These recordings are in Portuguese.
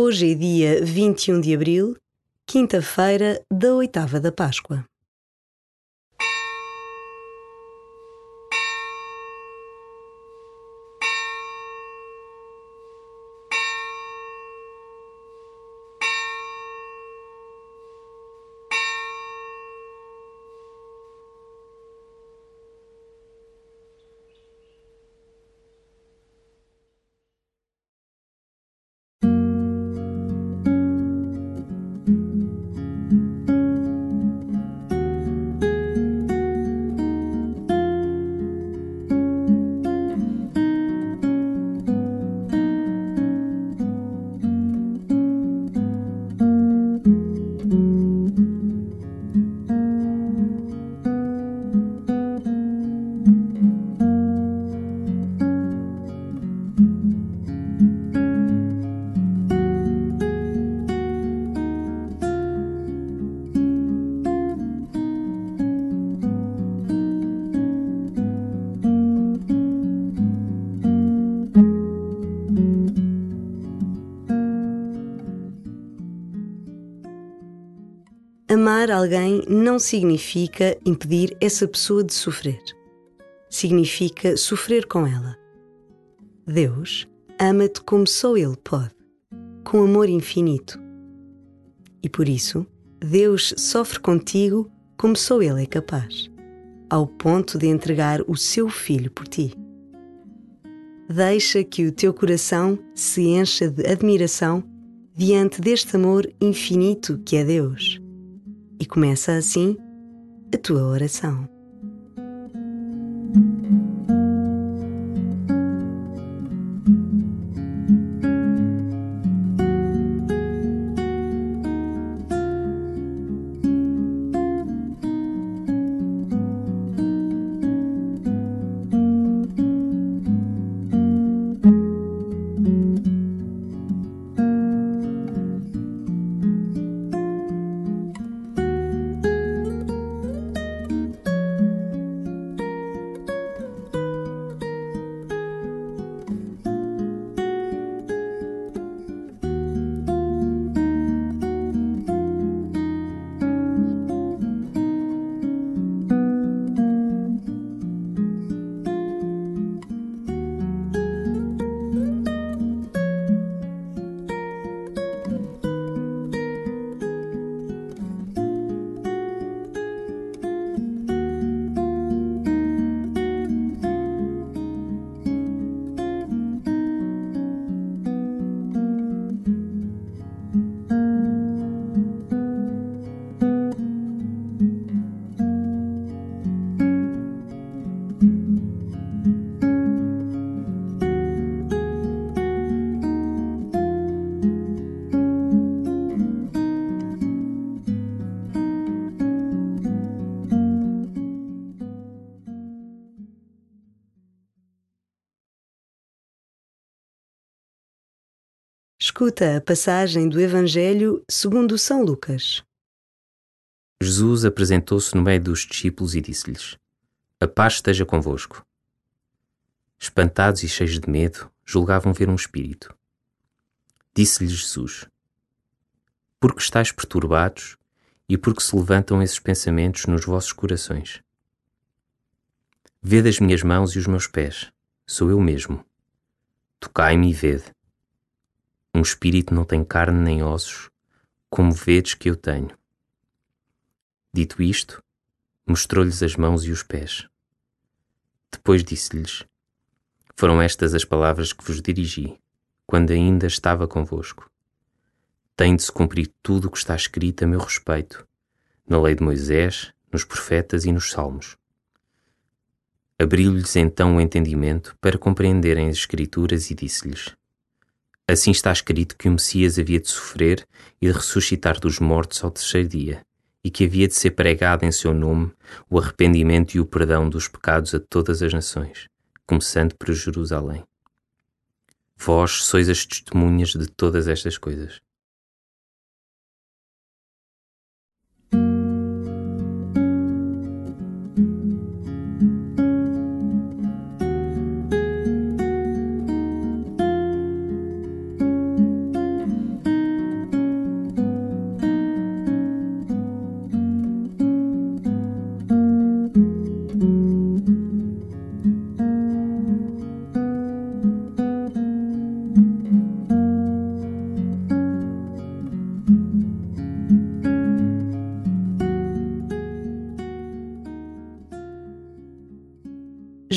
Hoje é dia 21 de abril, quinta-feira da oitava da Páscoa. Amar alguém não significa impedir essa pessoa de sofrer. Significa sofrer com ela. Deus ama-te como só Ele pode, com amor infinito. E por isso, Deus sofre contigo como só Ele é capaz, ao ponto de entregar o seu filho por ti. Deixa que o teu coração se encha de admiração diante deste amor infinito que é Deus e começa assim a tua oração. Escuta a passagem do Evangelho segundo São Lucas. Jesus apresentou-se no meio dos discípulos e disse-lhes: A paz esteja convosco. Espantados e cheios de medo, julgavam ver um espírito. Disse-lhes Jesus: Por que estáis perturbados e por que se levantam esses pensamentos nos vossos corações? Vede as minhas mãos e os meus pés, sou eu mesmo. Tocai-me e vede um espírito não tem carne nem ossos, como vedes que eu tenho. Dito isto, mostrou-lhes as mãos e os pés. Depois disse-lhes: Foram estas as palavras que vos dirigi, quando ainda estava convosco. Tem de se cumprir tudo o que está escrito a meu respeito, na lei de Moisés, nos profetas e nos salmos. Abriu-lhes então o entendimento para compreenderem as Escrituras e disse-lhes: Assim está escrito que o Messias havia de sofrer e de ressuscitar dos mortos ao terceiro dia, e que havia de ser pregado em seu nome o arrependimento e o perdão dos pecados a todas as nações, começando por Jerusalém. Vós sois as testemunhas de todas estas coisas.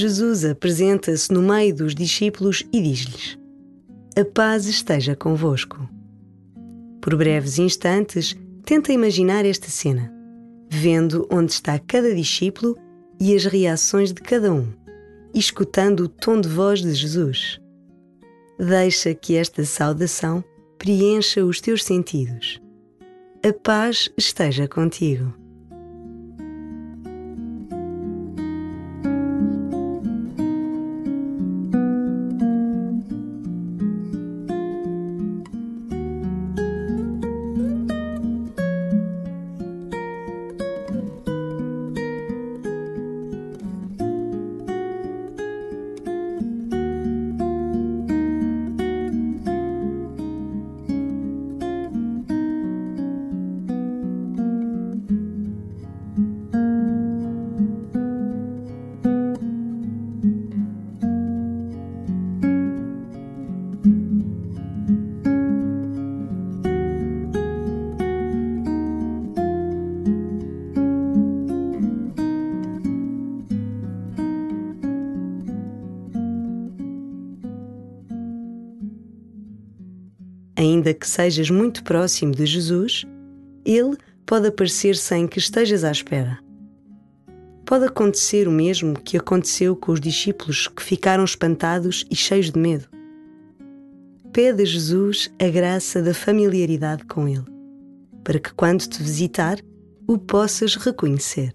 Jesus apresenta-se no meio dos discípulos e diz-lhes: A paz esteja convosco. Por breves instantes, tenta imaginar esta cena, vendo onde está cada discípulo e as reações de cada um, e escutando o tom de voz de Jesus. Deixa que esta saudação preencha os teus sentidos. A paz esteja contigo. Ainda que sejas muito próximo de Jesus, ele pode aparecer sem que estejas à espera. Pode acontecer o mesmo que aconteceu com os discípulos que ficaram espantados e cheios de medo. Pede a Jesus a graça da familiaridade com Ele, para que quando te visitar, o possas reconhecer.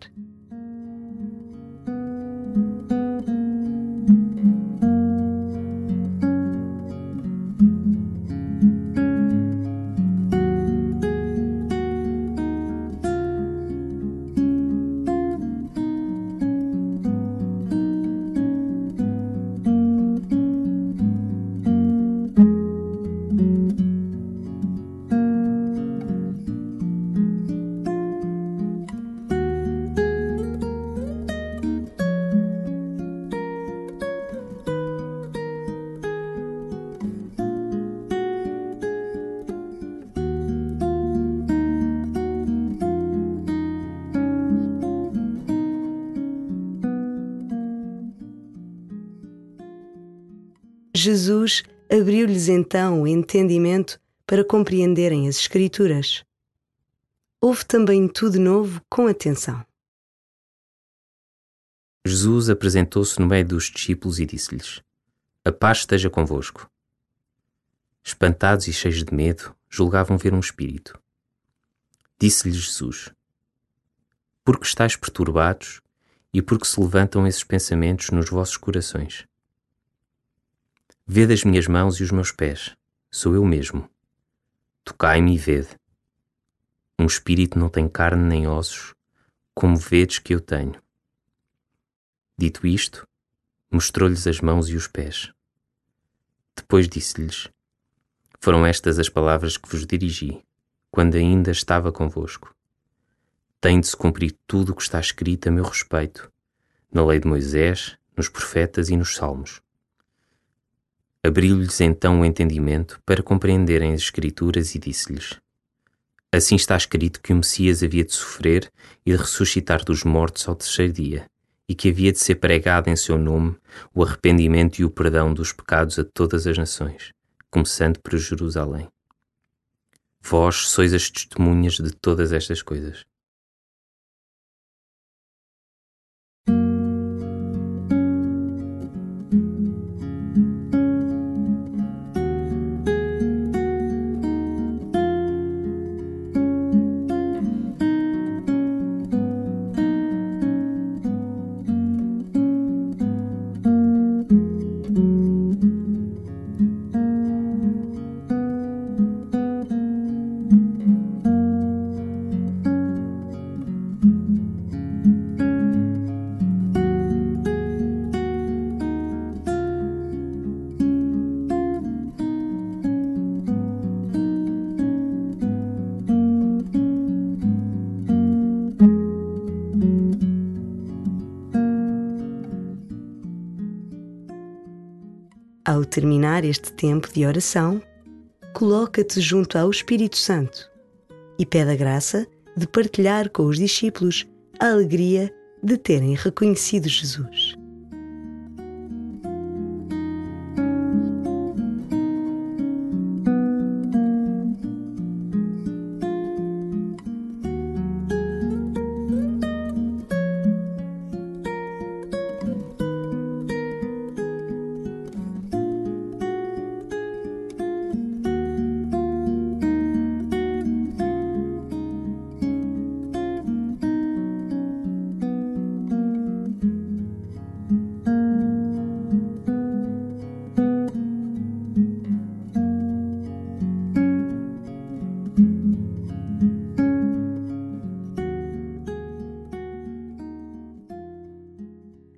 Jesus abriu-lhes então o entendimento para compreenderem as Escrituras. Houve também tudo novo com atenção. Jesus apresentou-se no meio dos discípulos e disse-lhes: A paz esteja convosco. Espantados e cheios de medo, julgavam ver um espírito. Disse-lhes Jesus: Por que estáis perturbados e por que se levantam esses pensamentos nos vossos corações? Vede as minhas mãos e os meus pés, sou eu mesmo. Tocai-me e vede. Um espírito não tem carne nem ossos, como vedes que eu tenho. Dito isto, mostrou-lhes as mãos e os pés. Depois disse-lhes: Foram estas as palavras que vos dirigi, quando ainda estava convosco. Tem de se cumprir tudo o que está escrito a meu respeito, na lei de Moisés, nos profetas e nos salmos. Abriu-lhes então o entendimento para compreenderem as Escrituras e disse-lhes: Assim está escrito que o Messias havia de sofrer e de ressuscitar dos mortos ao terceiro dia, e que havia de ser pregado em seu nome o arrependimento e o perdão dos pecados a todas as nações, começando por Jerusalém. Vós sois as testemunhas de todas estas coisas. Ao terminar este tempo de oração, coloca-te junto ao Espírito Santo e pede a graça de partilhar com os discípulos a alegria de terem reconhecido Jesus.